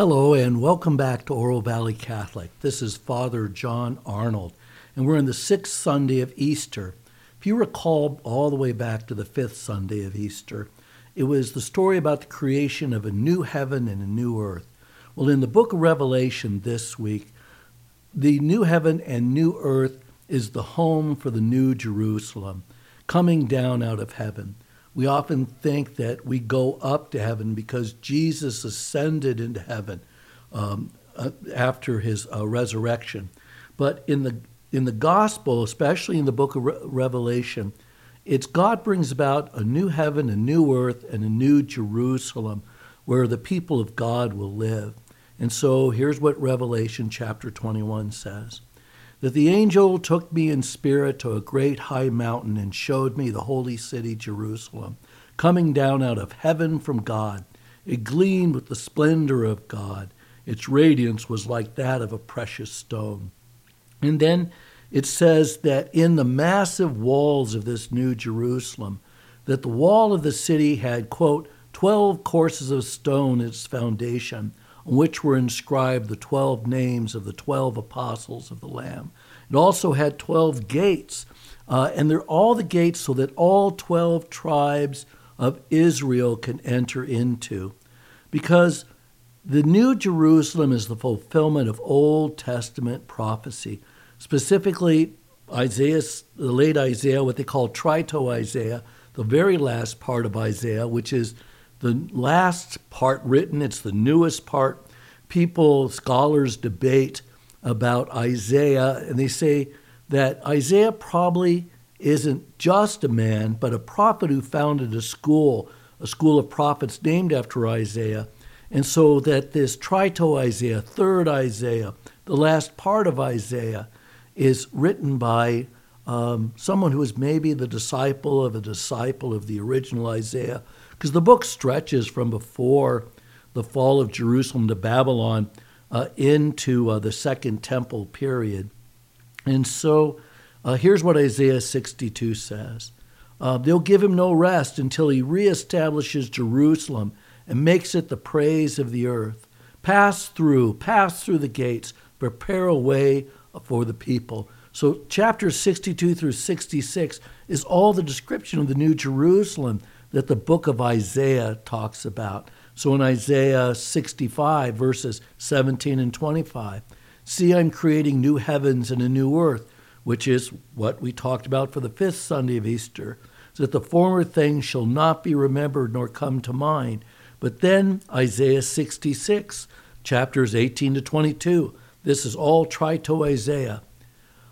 Hello, and welcome back to Oro Valley Catholic. This is Father John Arnold, and we're in the sixth Sunday of Easter. If you recall all the way back to the fifth Sunday of Easter, it was the story about the creation of a new heaven and a new earth. Well, in the book of Revelation this week, the new heaven and new earth is the home for the new Jerusalem, coming down out of heaven. We often think that we go up to heaven because Jesus ascended into heaven um, uh, after his uh, resurrection. But in the in the gospel, especially in the book of Re- Revelation, it's God brings about a new heaven, a new earth, and a new Jerusalem where the people of God will live. And so here's what Revelation chapter 21 says that the angel took me in spirit to a great high mountain and showed me the holy city Jerusalem, coming down out of heaven from God. It gleamed with the splendor of God. Its radiance was like that of a precious stone. And then it says that in the massive walls of this new Jerusalem, that the wall of the city had, quote, 12 courses of stone its foundation, which were inscribed the 12 names of the 12 apostles of the Lamb. It also had 12 gates, uh, and they're all the gates so that all 12 tribes of Israel can enter into. Because the New Jerusalem is the fulfillment of Old Testament prophecy, specifically Isaiah, the late Isaiah, what they call Trito Isaiah, the very last part of Isaiah, which is the last part written, it's the newest part. People, scholars debate about Isaiah, and they say that Isaiah probably isn't just a man, but a prophet who founded a school, a school of prophets named after Isaiah. And so that this Trito Isaiah, third Isaiah, the last part of Isaiah, is written by um, someone who is maybe the disciple of a disciple of the original Isaiah, because the book stretches from before the fall of Jerusalem to Babylon uh, into uh, the Second Temple period. And so uh, here's what Isaiah 62 says uh, They'll give him no rest until he reestablishes Jerusalem and makes it the praise of the earth. Pass through, pass through the gates, prepare a way for the people. So, chapters 62 through 66 is all the description of the New Jerusalem that the book of Isaiah talks about. So in Isaiah 65, verses 17 and 25, see, I'm creating new heavens and a new earth, which is what we talked about for the fifth Sunday of Easter, that the former things shall not be remembered nor come to mind. But then Isaiah 66, chapters 18 to 22, this is all Trito Isaiah.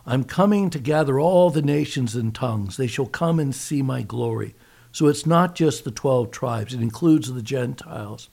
I'm coming to gather all the nations and tongues. They shall come and see my glory. So it's not just the 12 tribes, it includes the Gentiles.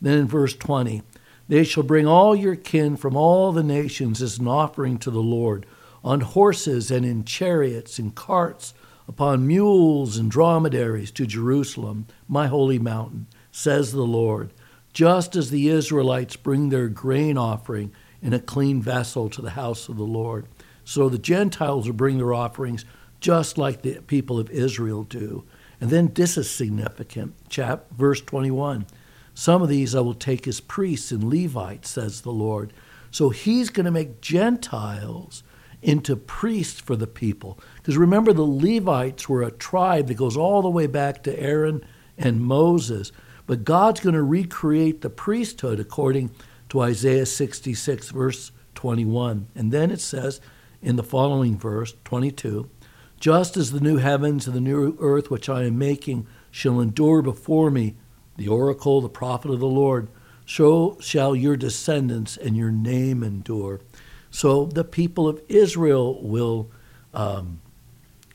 Then in verse 20, they shall bring all your kin from all the nations as an offering to the Lord, on horses and in chariots and carts, upon mules and dromedaries to Jerusalem, my holy mountain, says the Lord. Just as the Israelites bring their grain offering in a clean vessel to the house of the Lord, so the Gentiles will bring their offerings just like the people of Israel do. And then this is significant. Chap, verse 21. Some of these I will take as priests and Levites, says the Lord. So he's going to make Gentiles into priests for the people. Because remember, the Levites were a tribe that goes all the way back to Aaron and Moses. But God's going to recreate the priesthood according to Isaiah 66, verse 21. And then it says in the following verse, 22, just as the new heavens and the new earth which I am making shall endure before me, the oracle, the prophet of the Lord, so shall your descendants and your name endure. So the people of Israel will um,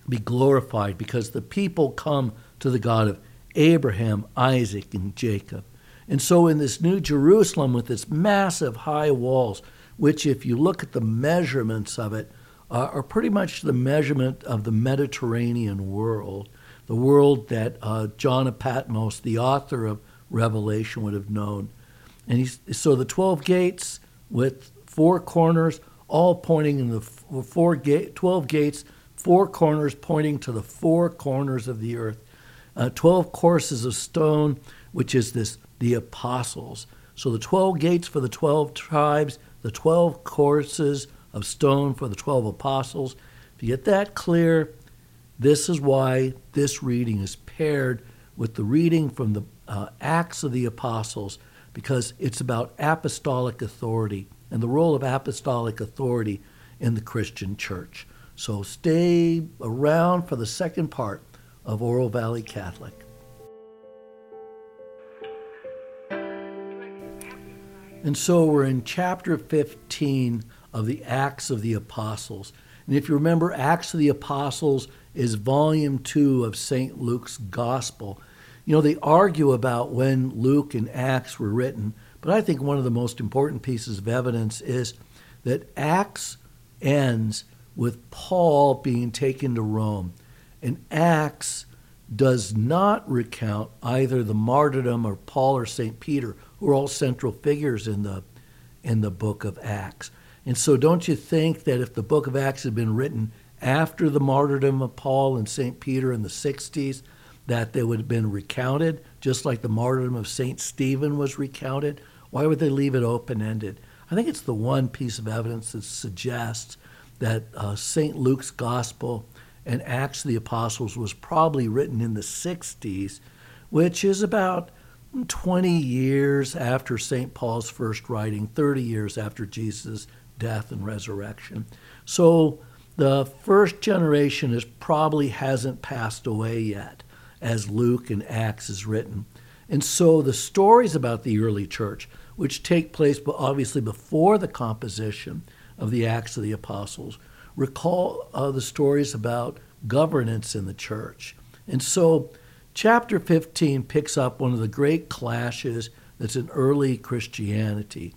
be glorified because the people come to the God of Abraham, Isaac, and Jacob. And so in this new Jerusalem with its massive high walls, which, if you look at the measurements of it, uh, are pretty much the measurement of the Mediterranean world, the world that uh, John of Patmos, the author of Revelation, would have known. And he's, so the 12 gates with four corners, all pointing in the four gate, 12 gates, four corners pointing to the four corners of the earth. Uh, 12 courses of stone, which is this the apostles. So the 12 gates for the 12 tribes, the 12 courses of stone for the 12 apostles. If you get that clear, this is why this reading is paired with the reading from the uh, Acts of the Apostles, because it's about apostolic authority and the role of apostolic authority in the Christian church. So stay around for the second part of Oro Valley Catholic. And so we're in chapter 15 of the Acts of the Apostles. And if you remember, Acts of the Apostles is volume two of St. Luke's Gospel. You know, they argue about when Luke and Acts were written, but I think one of the most important pieces of evidence is that Acts ends with Paul being taken to Rome. And Acts does not recount either the martyrdom of Paul or St. Peter, who are all central figures in the, in the book of Acts. And so, don't you think that if the book of Acts had been written after the martyrdom of Paul and St. Peter in the 60s, that they would have been recounted, just like the martyrdom of St. Stephen was recounted? Why would they leave it open ended? I think it's the one piece of evidence that suggests that uh, St. Luke's Gospel and Acts of the Apostles was probably written in the 60s, which is about 20 years after St. Paul's first writing, 30 years after Jesus' death and resurrection. So the first generation is probably hasn't passed away yet as Luke and Acts is written. And so the stories about the early church, which take place obviously before the composition of the Acts of the Apostles, recall uh, the stories about governance in the church. And so, chapter 15 picks up one of the great clashes that's in early Christianity.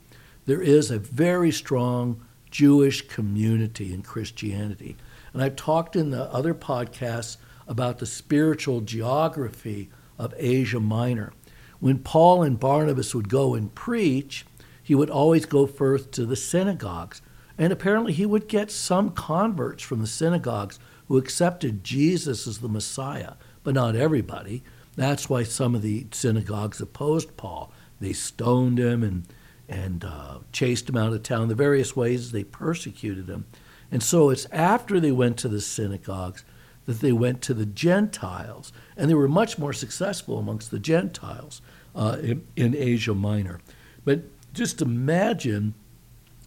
There is a very strong Jewish community in Christianity. And I've talked in the other podcasts about the spiritual geography of Asia Minor. When Paul and Barnabas would go and preach, he would always go first to the synagogues and apparently, he would get some converts from the synagogues who accepted Jesus as the Messiah, but not everybody. That's why some of the synagogues opposed Paul. They stoned him and, and uh, chased him out of town. The various ways they persecuted him. And so it's after they went to the synagogues that they went to the Gentiles. And they were much more successful amongst the Gentiles uh, in, in Asia Minor. But just imagine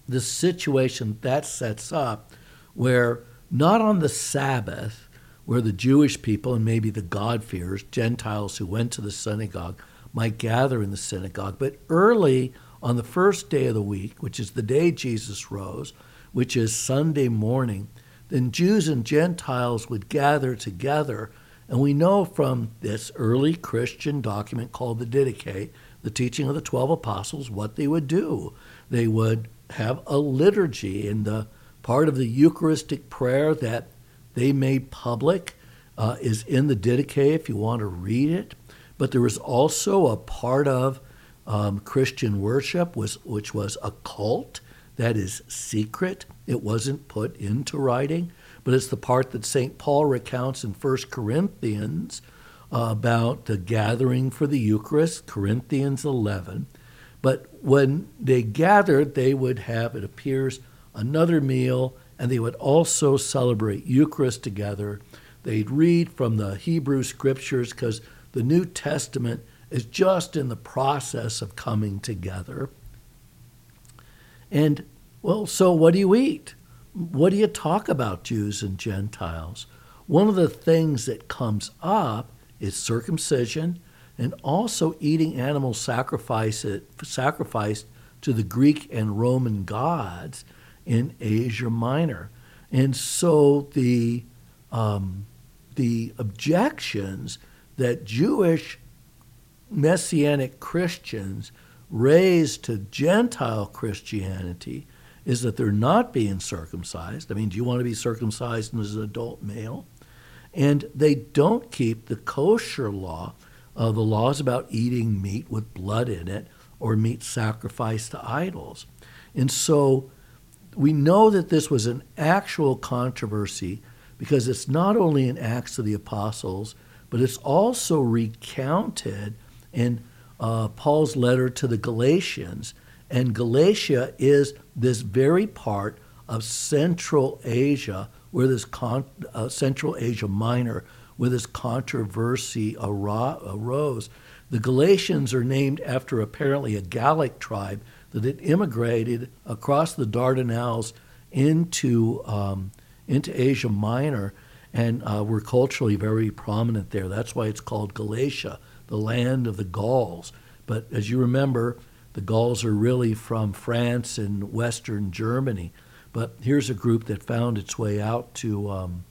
the situation that sets up where not on the Sabbath, where the Jewish people and maybe the God-fearers, Gentiles who went to the synagogue, might gather in the synagogue, but early on the first day of the week, which is the day Jesus rose, which is Sunday morning, then Jews and Gentiles would gather together. And we know from this early Christian document called the Didache, the teaching of the 12 apostles, what they would do. They would have a liturgy, and the part of the Eucharistic prayer that they made public uh, is in the Didache if you want to read it. But there was also a part of um, Christian worship was, which was a cult that is secret. It wasn't put into writing, but it's the part that St. Paul recounts in 1 Corinthians uh, about the gathering for the Eucharist, Corinthians 11. But when they gathered, they would have, it appears, another meal, and they would also celebrate Eucharist together. They'd read from the Hebrew scriptures because the New Testament is just in the process of coming together. And, well, so what do you eat? What do you talk about, Jews and Gentiles? One of the things that comes up is circumcision and also eating animals sacrificed, sacrificed to the Greek and Roman gods in Asia Minor. And so the, um, the objections that Jewish Messianic Christians raised to Gentile Christianity is that they're not being circumcised. I mean, do you want to be circumcised as an adult male? And they don't keep the kosher law uh, the laws about eating meat with blood in it or meat sacrificed to idols. And so we know that this was an actual controversy because it's not only in Acts of the Apostles, but it's also recounted in uh, Paul's letter to the Galatians. And Galatia is this very part of Central Asia, where this con- uh, Central Asia Minor, where this controversy arose. The Galatians are named after apparently a Gallic tribe that had immigrated across the Dardanelles into um, into Asia Minor, and uh, were culturally very prominent there. That's why it's called Galatia, the land of the Gauls. But as you remember, the Gauls are really from France and Western Germany. But here's a group that found its way out to um,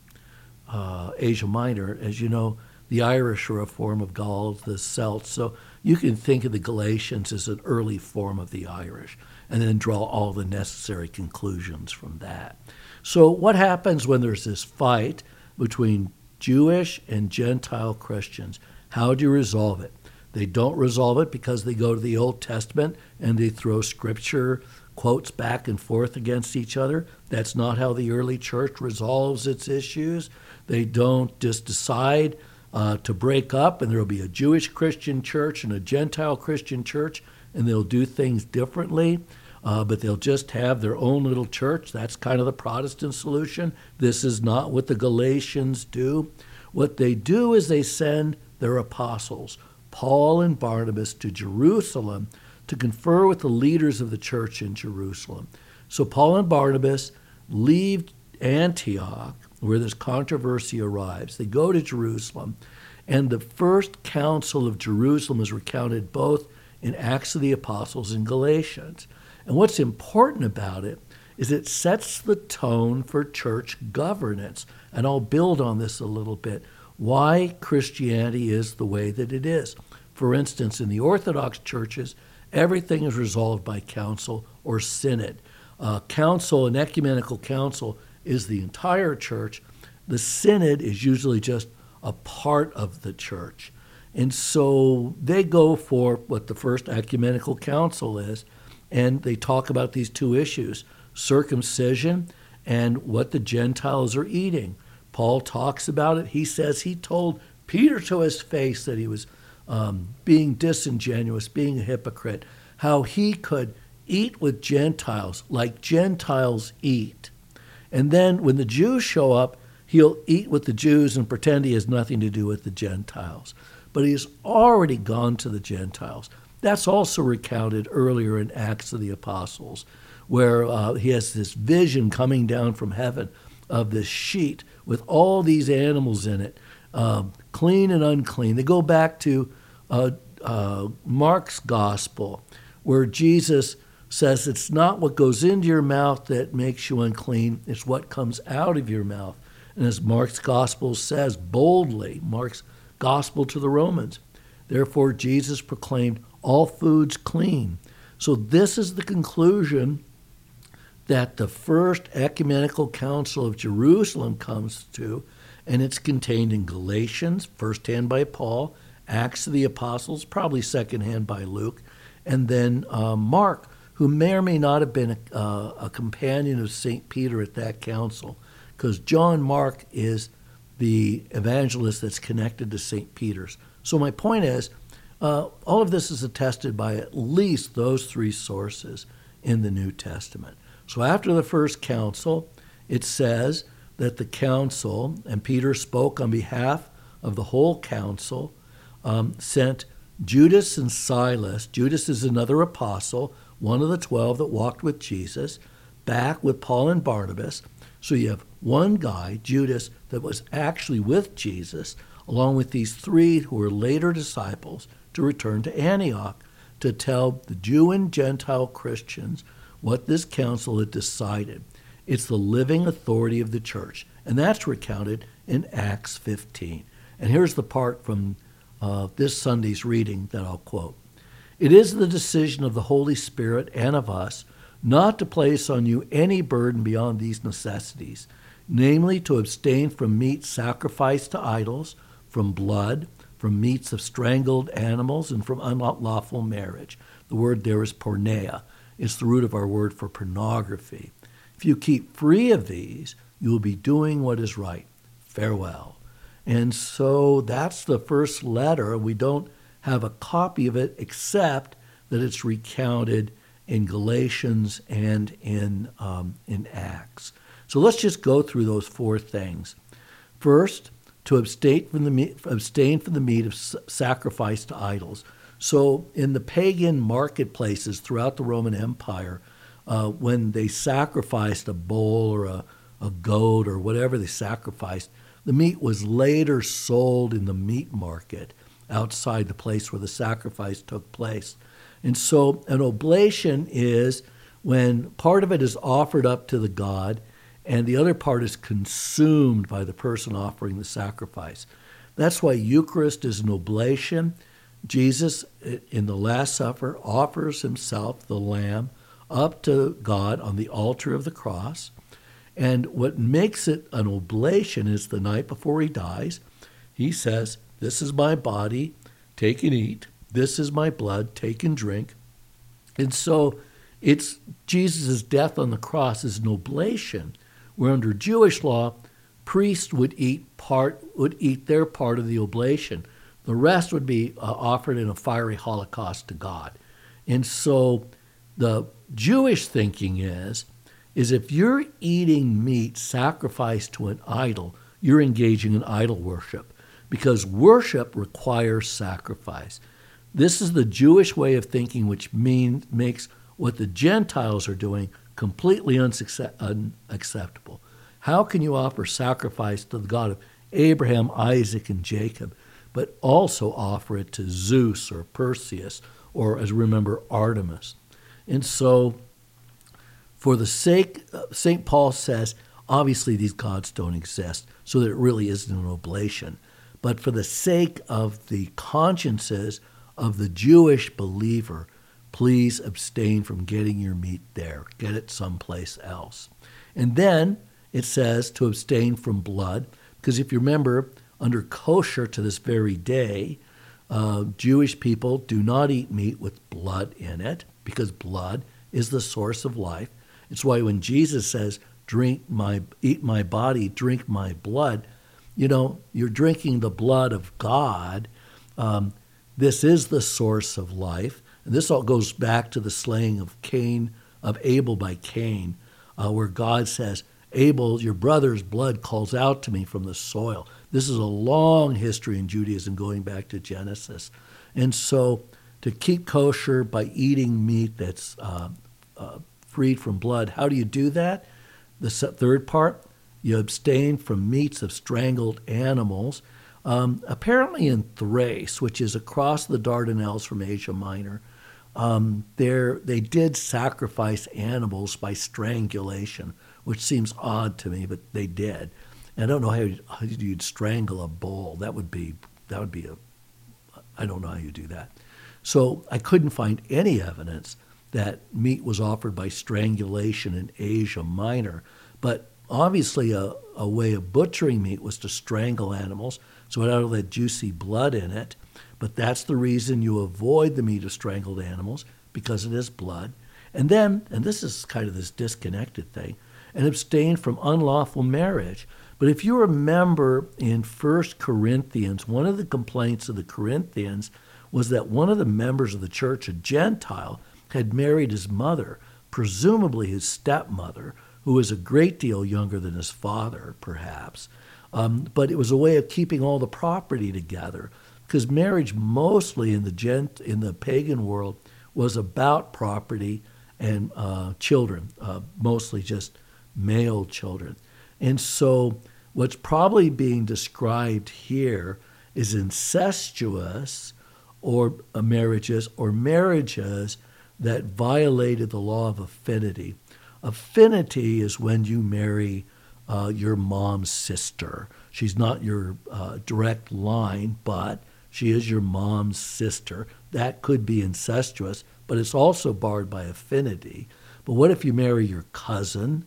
uh, Asia Minor. As you know, the Irish are a form of Gauls, the Celts. So you can think of the Galatians as an early form of the Irish and then draw all the necessary conclusions from that. So, what happens when there's this fight between Jewish and Gentile Christians? How do you resolve it? They don't resolve it because they go to the Old Testament and they throw scripture quotes back and forth against each other. That's not how the early church resolves its issues. They don't just decide uh, to break up and there will be a Jewish Christian church and a Gentile Christian church and they'll do things differently. Uh, but they'll just have their own little church. That's kind of the Protestant solution. This is not what the Galatians do. What they do is they send their apostles, Paul and Barnabas, to Jerusalem to confer with the leaders of the church in Jerusalem. So Paul and Barnabas leave Antioch, where this controversy arrives. They go to Jerusalem, and the first council of Jerusalem is recounted both in Acts of the Apostles and Galatians. And what's important about it is it sets the tone for church governance. And I'll build on this a little bit. Why Christianity is the way that it is. For instance, in the Orthodox churches, Everything is resolved by council or synod. Uh, council, an ecumenical council, is the entire church. The synod is usually just a part of the church. And so they go for what the first ecumenical council is, and they talk about these two issues circumcision and what the Gentiles are eating. Paul talks about it. He says he told Peter to his face that he was um, being disingenuous, being a hypocrite, how he could eat with Gentiles like Gentiles eat. And then when the Jews show up, he'll eat with the Jews and pretend he has nothing to do with the Gentiles. But he's already gone to the Gentiles. That's also recounted earlier in Acts of the Apostles, where uh, he has this vision coming down from heaven of this sheet with all these animals in it, uh, clean and unclean. They go back to uh, uh, Mark's gospel, where Jesus says it's not what goes into your mouth that makes you unclean, it's what comes out of your mouth. And as Mark's gospel says boldly, Mark's gospel to the Romans, therefore Jesus proclaimed all foods clean. So this is the conclusion that the first ecumenical council of Jerusalem comes to, and it's contained in Galatians, firsthand by Paul, Acts of the Apostles, probably secondhand by Luke, and then uh, Mark, who may or may not have been a, uh, a companion of St. Peter at that council, because John Mark is the evangelist that's connected to St. Peter's. So, my point is, uh, all of this is attested by at least those three sources in the New Testament. So, after the first council, it says that the council, and Peter spoke on behalf of the whole council, um, sent Judas and Silas. Judas is another apostle, one of the 12 that walked with Jesus, back with Paul and Barnabas. So you have one guy, Judas, that was actually with Jesus, along with these three who were later disciples, to return to Antioch to tell the Jew and Gentile Christians what this council had decided. It's the living authority of the church, and that's recounted in Acts 15. And here's the part from uh, this Sunday's reading that I'll quote. It is the decision of the Holy Spirit and of us not to place on you any burden beyond these necessities, namely to abstain from meat sacrificed to idols, from blood, from meats of strangled animals, and from unlawful marriage. The word there is porneia. It's the root of our word for pornography. If you keep free of these, you will be doing what is right. Farewell. And so that's the first letter. We don't have a copy of it except that it's recounted in Galatians and in, um, in Acts. So let's just go through those four things. First, to abstain from the meat, abstain from the meat of sacrifice to idols. So in the pagan marketplaces throughout the Roman Empire, uh, when they sacrificed a bull or a, a goat or whatever they sacrificed, the meat was later sold in the meat market outside the place where the sacrifice took place. And so an oblation is when part of it is offered up to the god and the other part is consumed by the person offering the sacrifice. That's why Eucharist is an oblation. Jesus, in the Last Supper, offers himself, the Lamb, up to God on the altar of the cross. And what makes it an oblation is the night before he dies, he says, This is my body, take and eat. This is my blood, take and drink. And so it's Jesus' death on the cross is an oblation, where under Jewish law, priests would eat part would eat their part of the oblation. The rest would be uh, offered in a fiery holocaust to God. And so the Jewish thinking is is if you're eating meat sacrificed to an idol, you're engaging in idol worship because worship requires sacrifice. This is the Jewish way of thinking, which means makes what the Gentiles are doing completely unacceptable. How can you offer sacrifice to the God of Abraham, Isaac, and Jacob, but also offer it to Zeus or Perseus or, as we remember, Artemis? And so, for the sake, uh, St. Paul says, obviously these gods don't exist, so that it really isn't an oblation. But for the sake of the consciences of the Jewish believer, please abstain from getting your meat there. Get it someplace else. And then it says to abstain from blood, because if you remember, under kosher to this very day, uh, Jewish people do not eat meat with blood in it, because blood is the source of life. It's why when Jesus says, "Drink my, eat my body, drink my blood," you know, you're drinking the blood of God. Um, this is the source of life. And this all goes back to the slaying of Cain, of Abel by Cain, uh, where God says, Abel, your brother's blood calls out to me from the soil. This is a long history in Judaism going back to Genesis. And so to keep kosher by eating meat that's uh, uh, freed from blood, how do you do that? The third part, you abstain from meats of strangled animals. Um, apparently, in Thrace, which is across the Dardanelles from Asia Minor, um, they did sacrifice animals by strangulation, which seems odd to me, but they did. I don't know how, you, how you'd strangle a bull. That would be that would be a I don't know how you do that. So I couldn't find any evidence that meat was offered by strangulation in Asia Minor, but obviously a, a way of butchering meat was to strangle animals so it had all that juicy blood in it. But that's the reason you avoid the meat of strangled animals because it is blood. And then, and this is kind of this disconnected thing, and abstain from unlawful marriage. But if you remember in 1 Corinthians, one of the complaints of the Corinthians was that one of the members of the church, a Gentile, had married his mother, presumably his stepmother, who was a great deal younger than his father, perhaps. Um, but it was a way of keeping all the property together because marriage mostly in the gent in the pagan world was about property and uh, children, uh, mostly just male children. And so what's probably being described here is incestuous or marriages or marriages that violated the law of affinity. Affinity is when you marry uh, your mom's sister. She's not your uh, direct line, but she is your mom's sister. That could be incestuous, but it's also barred by affinity. But what if you marry your cousin?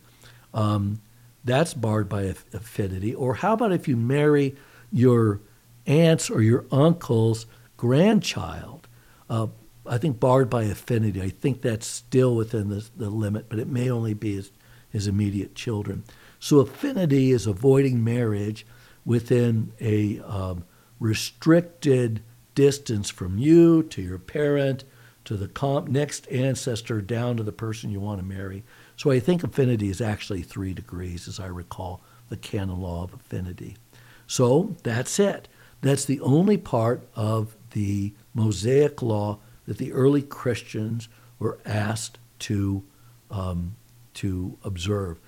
Um, that's barred by affinity. Or how about if you marry your aunt's or your uncle's grandchild? Uh, I think barred by affinity. I think that's still within the, the limit, but it may only be his, his immediate children. So affinity is avoiding marriage within a um, restricted distance from you to your parent to the comp- next ancestor down to the person you want to marry. So I think affinity is actually three degrees, as I recall the canon law of affinity. So that's it. That's the only part of the Mosaic law that the early Christians were asked to, um, to observe.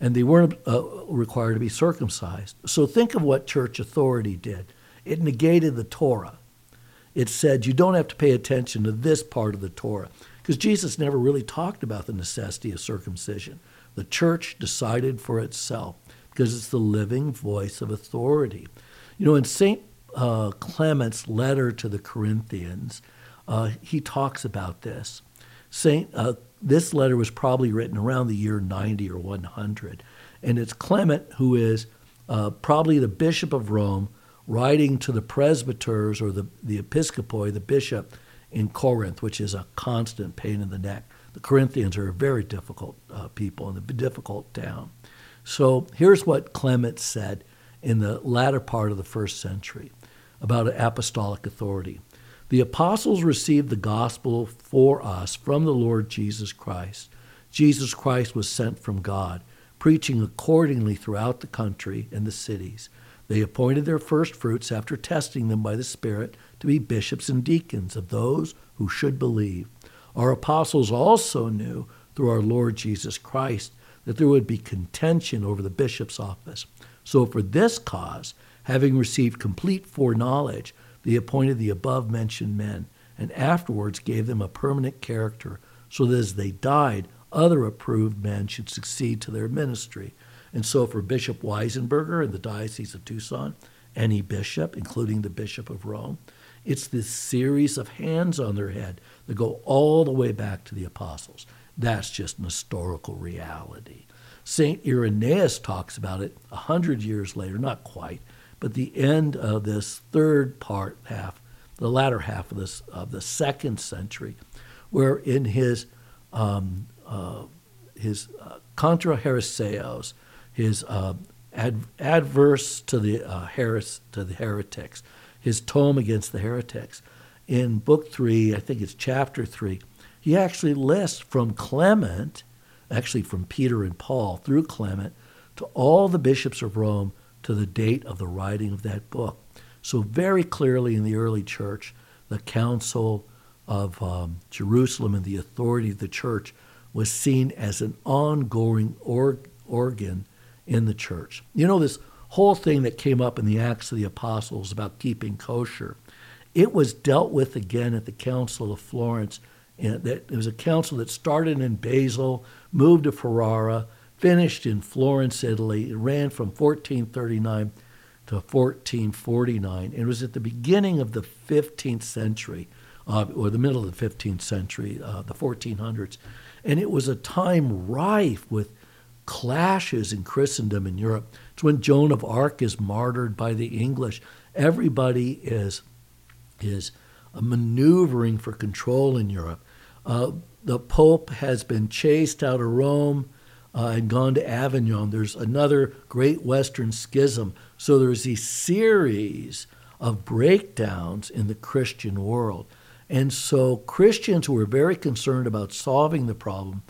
And they weren't uh, required to be circumcised. So think of what church authority did it negated the Torah. It said you don't have to pay attention to this part of the Torah because Jesus never really talked about the necessity of circumcision. The church decided for itself because it's the living voice of authority. You know, in St. Uh, Clement's letter to the Corinthians, uh, he talks about this. Saint, uh, this letter was probably written around the year 90 or 100, and it's Clement who is uh, probably the bishop of Rome, writing to the presbyters or the, the episcopoi, the bishop in Corinth, which is a constant pain in the neck. The Corinthians are a very difficult uh, people and a difficult town. So here's what Clement said in the latter part of the first century about apostolic authority. The apostles received the gospel for us from the Lord Jesus Christ. Jesus Christ was sent from God, preaching accordingly throughout the country and the cities. They appointed their first fruits after testing them by the Spirit to be bishops and deacons of those who should believe. Our apostles also knew through our Lord Jesus Christ that there would be contention over the bishop's office. So, for this cause, having received complete foreknowledge, they appointed the above mentioned men, and afterwards gave them a permanent character, so that as they died, other approved men should succeed to their ministry. And so, for Bishop Weisenburger in the Diocese of Tucson, any bishop, including the Bishop of Rome, it's this series of hands on their head that go all the way back to the apostles. That's just an historical reality. St. Irenaeus talks about it a hundred years later, not quite, but the end of this third part half, the latter half of this of the second century, where in his um, uh, his uh, Contra Heraseos, his uh, ad, adverse to the uh, heres, to the heretics, his tome against the heretics, in book three, I think it's chapter three, he actually lists from Clement, actually from Peter and Paul through Clement, to all the bishops of Rome to the date of the writing of that book. So, very clearly in the early church, the Council of um, Jerusalem and the authority of the church was seen as an ongoing organ in the church. You know, this whole thing that came up in the Acts of the Apostles about keeping kosher, it was dealt with again at the Council of Florence that it was a council that started in Basel, moved to Ferrara, finished in Florence, Italy. It ran from 1439 to 1449. It was at the beginning of the 15th century, uh, or the middle of the 15th century, uh, the 1400s. And it was a time rife with clashes in Christendom in Europe. It's when Joan of Arc is martyred by the English. Everybody is, is maneuvering for control in Europe. Uh, the Pope has been chased out of Rome uh, and gone to Avignon. There's another great Western schism. So there's a series of breakdowns in the Christian world. And so Christians were very concerned about solving the problem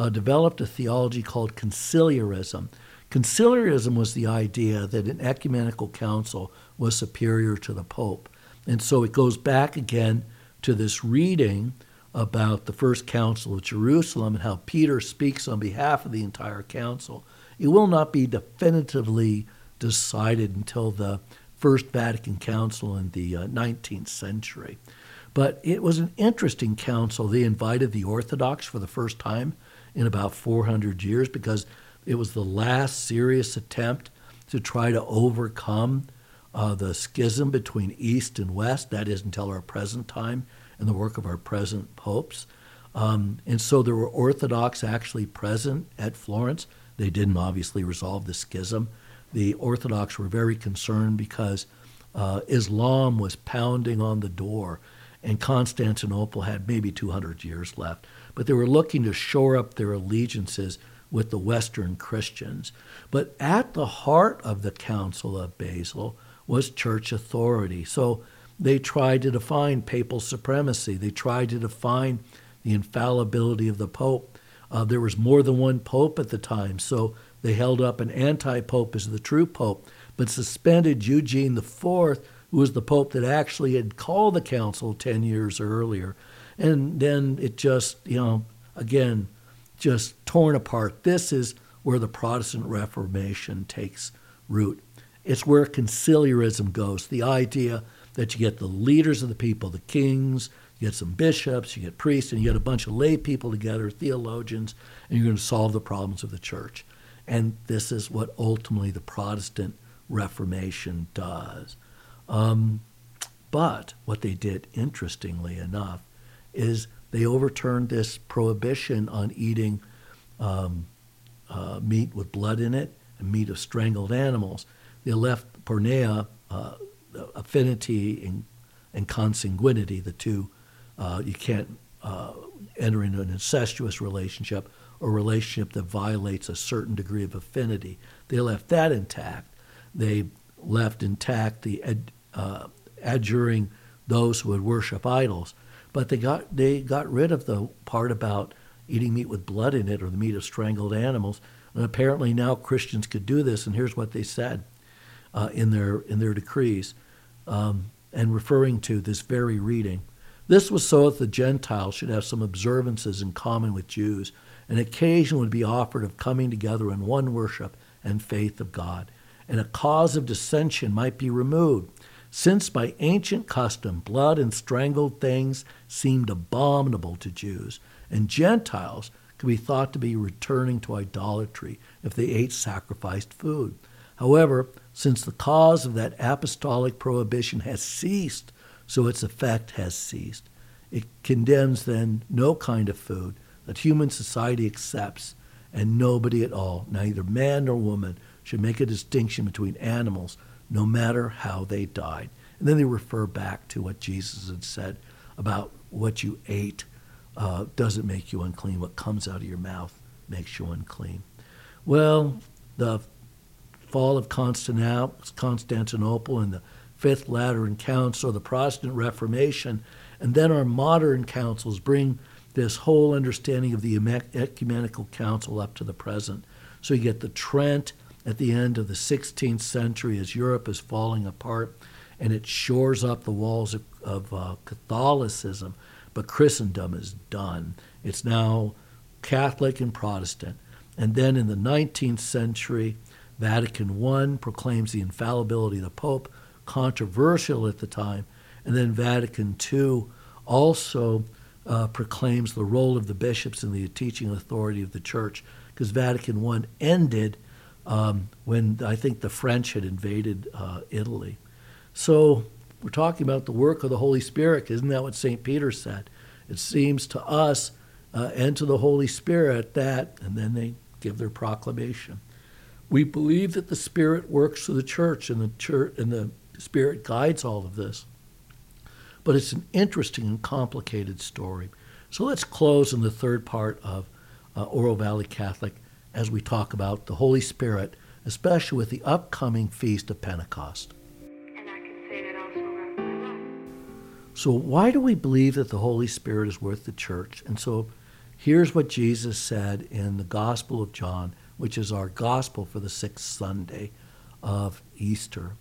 uh, developed a theology called conciliarism. Conciliarism was the idea that an ecumenical council was superior to the Pope. And so it goes back again to this reading about the first council of Jerusalem and how Peter speaks on behalf of the entire council. It will not be definitively decided until the First Vatican Council in the uh, 19th century. But it was an interesting council. They invited the Orthodox for the first time in about 400 years because it was the last serious attempt to try to overcome uh, the schism between East and West. That is until our present time and the work of our present popes. Um, and so there were Orthodox actually present at Florence. They didn't obviously resolve the schism. The Orthodox were very concerned because uh, Islam was pounding on the door, and Constantinople had maybe 200 years left. But they were looking to shore up their allegiances with the Western Christians. But at the heart of the Council of Basel was church authority. So they tried to define papal supremacy. They tried to define the infallibility of the Pope. Uh, there was more than one Pope at the time, so they held up an anti Pope as the true Pope, but suspended Eugene IV, who was the Pope that actually had called the council 10 years earlier. And then it just, you know, again, just torn apart. This is where the Protestant Reformation takes root. It's where conciliarism goes the idea that you get the leaders of the people, the kings, you get some bishops, you get priests, and you get a bunch of lay people together, theologians, and you're going to solve the problems of the church. And this is what ultimately the Protestant Reformation does. Um, but what they did, interestingly enough, is they overturned this prohibition on eating um, uh, meat with blood in it and meat of strangled animals. They left porneia, uh, affinity and, and consanguinity, the two. Uh, you can't uh, enter into an incestuous relationship or relationship that violates a certain degree of affinity. They left that intact. They left intact the uh, adjuring those who would worship idols, but they got they got rid of the part about eating meat with blood in it or the meat of strangled animals. And apparently now Christians could do this. And here's what they said uh, in their in their decrees, um, and referring to this very reading. This was so that the Gentiles should have some observances in common with Jews. An occasion would be offered of coming together in one worship and faith of God, and a cause of dissension might be removed, since by ancient custom blood and strangled things seemed abominable to Jews, and Gentiles could be thought to be returning to idolatry if they ate sacrificed food. However, since the cause of that apostolic prohibition has ceased, so its effect has ceased. It condemns then no kind of food that human society accepts, and nobody at all, neither man nor woman, should make a distinction between animals, no matter how they died. And then they refer back to what Jesus had said about what you ate uh, doesn't make you unclean. What comes out of your mouth makes you unclean. Well, the fall of Constantinople and the Fifth Lateran Council, the Protestant Reformation, and then our modern councils bring this whole understanding of the ecumenical council up to the present. So you get the Trent at the end of the 16th century as Europe is falling apart, and it shores up the walls of, of uh, Catholicism, but Christendom is done. It's now Catholic and Protestant. And then in the 19th century, Vatican I proclaims the infallibility of the Pope, controversial at the time. And then Vatican II also uh, proclaims the role of the bishops in the teaching authority of the church, because Vatican I ended um, when I think the French had invaded uh, Italy. So we're talking about the work of the Holy Spirit. Isn't that what St. Peter said? It seems to us uh, and to the Holy Spirit that, and then they give their proclamation. We believe that the Spirit works through the church, and the church and the Spirit guides all of this. But it's an interesting and complicated story. So let's close in the third part of uh, Oro Valley Catholic as we talk about the Holy Spirit, especially with the upcoming feast of Pentecost. So, why do we believe that the Holy Spirit is worth the church? And so, here's what Jesus said in the Gospel of John which is our gospel for the sixth Sunday of Easter.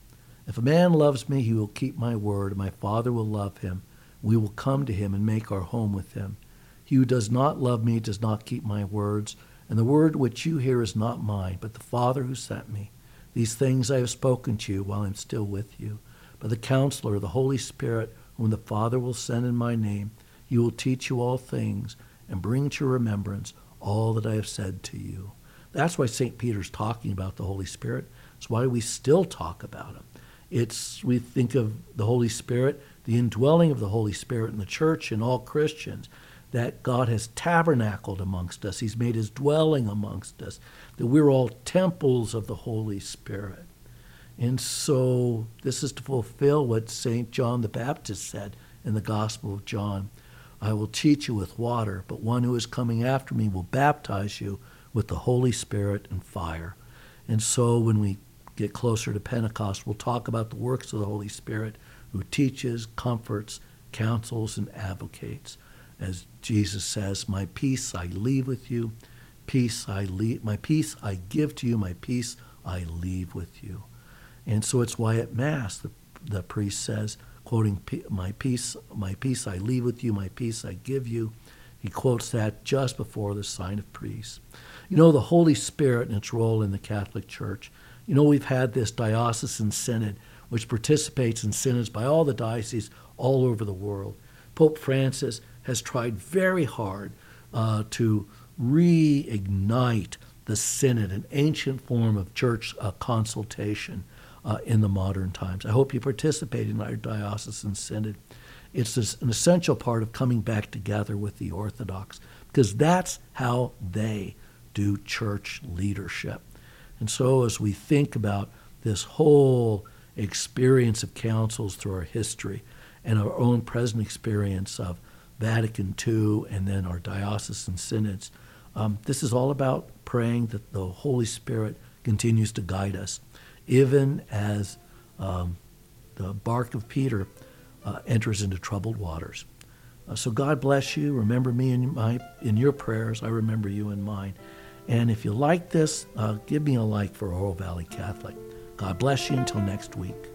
If a man loves me, he will keep my word, and my Father will love him. We will come to him and make our home with him. He who does not love me does not keep my words, and the word which you hear is not mine, but the Father who sent me. These things I have spoken to you while I am still with you. But the counselor, the Holy Spirit, whom the Father will send in my name, he will teach you all things and bring to remembrance all that I have said to you. That's why St. Peter's talking about the Holy Spirit. It's why we still talk about him. It's we think of the Holy Spirit, the indwelling of the Holy Spirit in the church and all Christians, that God has tabernacled amongst us. He's made his dwelling amongst us, that we're all temples of the Holy Spirit. And so this is to fulfill what St. John the Baptist said in the Gospel of John. I will teach you with water, but one who is coming after me will baptize you with the Holy Spirit and fire. And so when we get closer to Pentecost, we'll talk about the works of the Holy Spirit who teaches, comforts, counsels, and advocates. As Jesus says, My peace I leave with you, peace I leave, my peace I give to you, my peace I leave with you. And so it's why at Mass the, the priest says, quoting, My peace, my peace I leave with you, my peace I give you. He quotes that just before the sign of peace. You know, the Holy Spirit and its role in the Catholic Church. You know, we've had this diocesan synod, which participates in synods by all the dioceses all over the world. Pope Francis has tried very hard uh, to reignite the synod, an ancient form of church uh, consultation uh, in the modern times. I hope you participate in our diocesan synod. It's an essential part of coming back together with the Orthodox because that's how they do church leadership. And so, as we think about this whole experience of councils through our history and our own present experience of Vatican II and then our diocesan synods, um, this is all about praying that the Holy Spirit continues to guide us, even as um, the bark of Peter uh, enters into troubled waters. Uh, so God bless you. Remember me in my in your prayers. I remember you in mine. And if you like this, uh, give me a like for Oro Valley Catholic. God bless you until next week.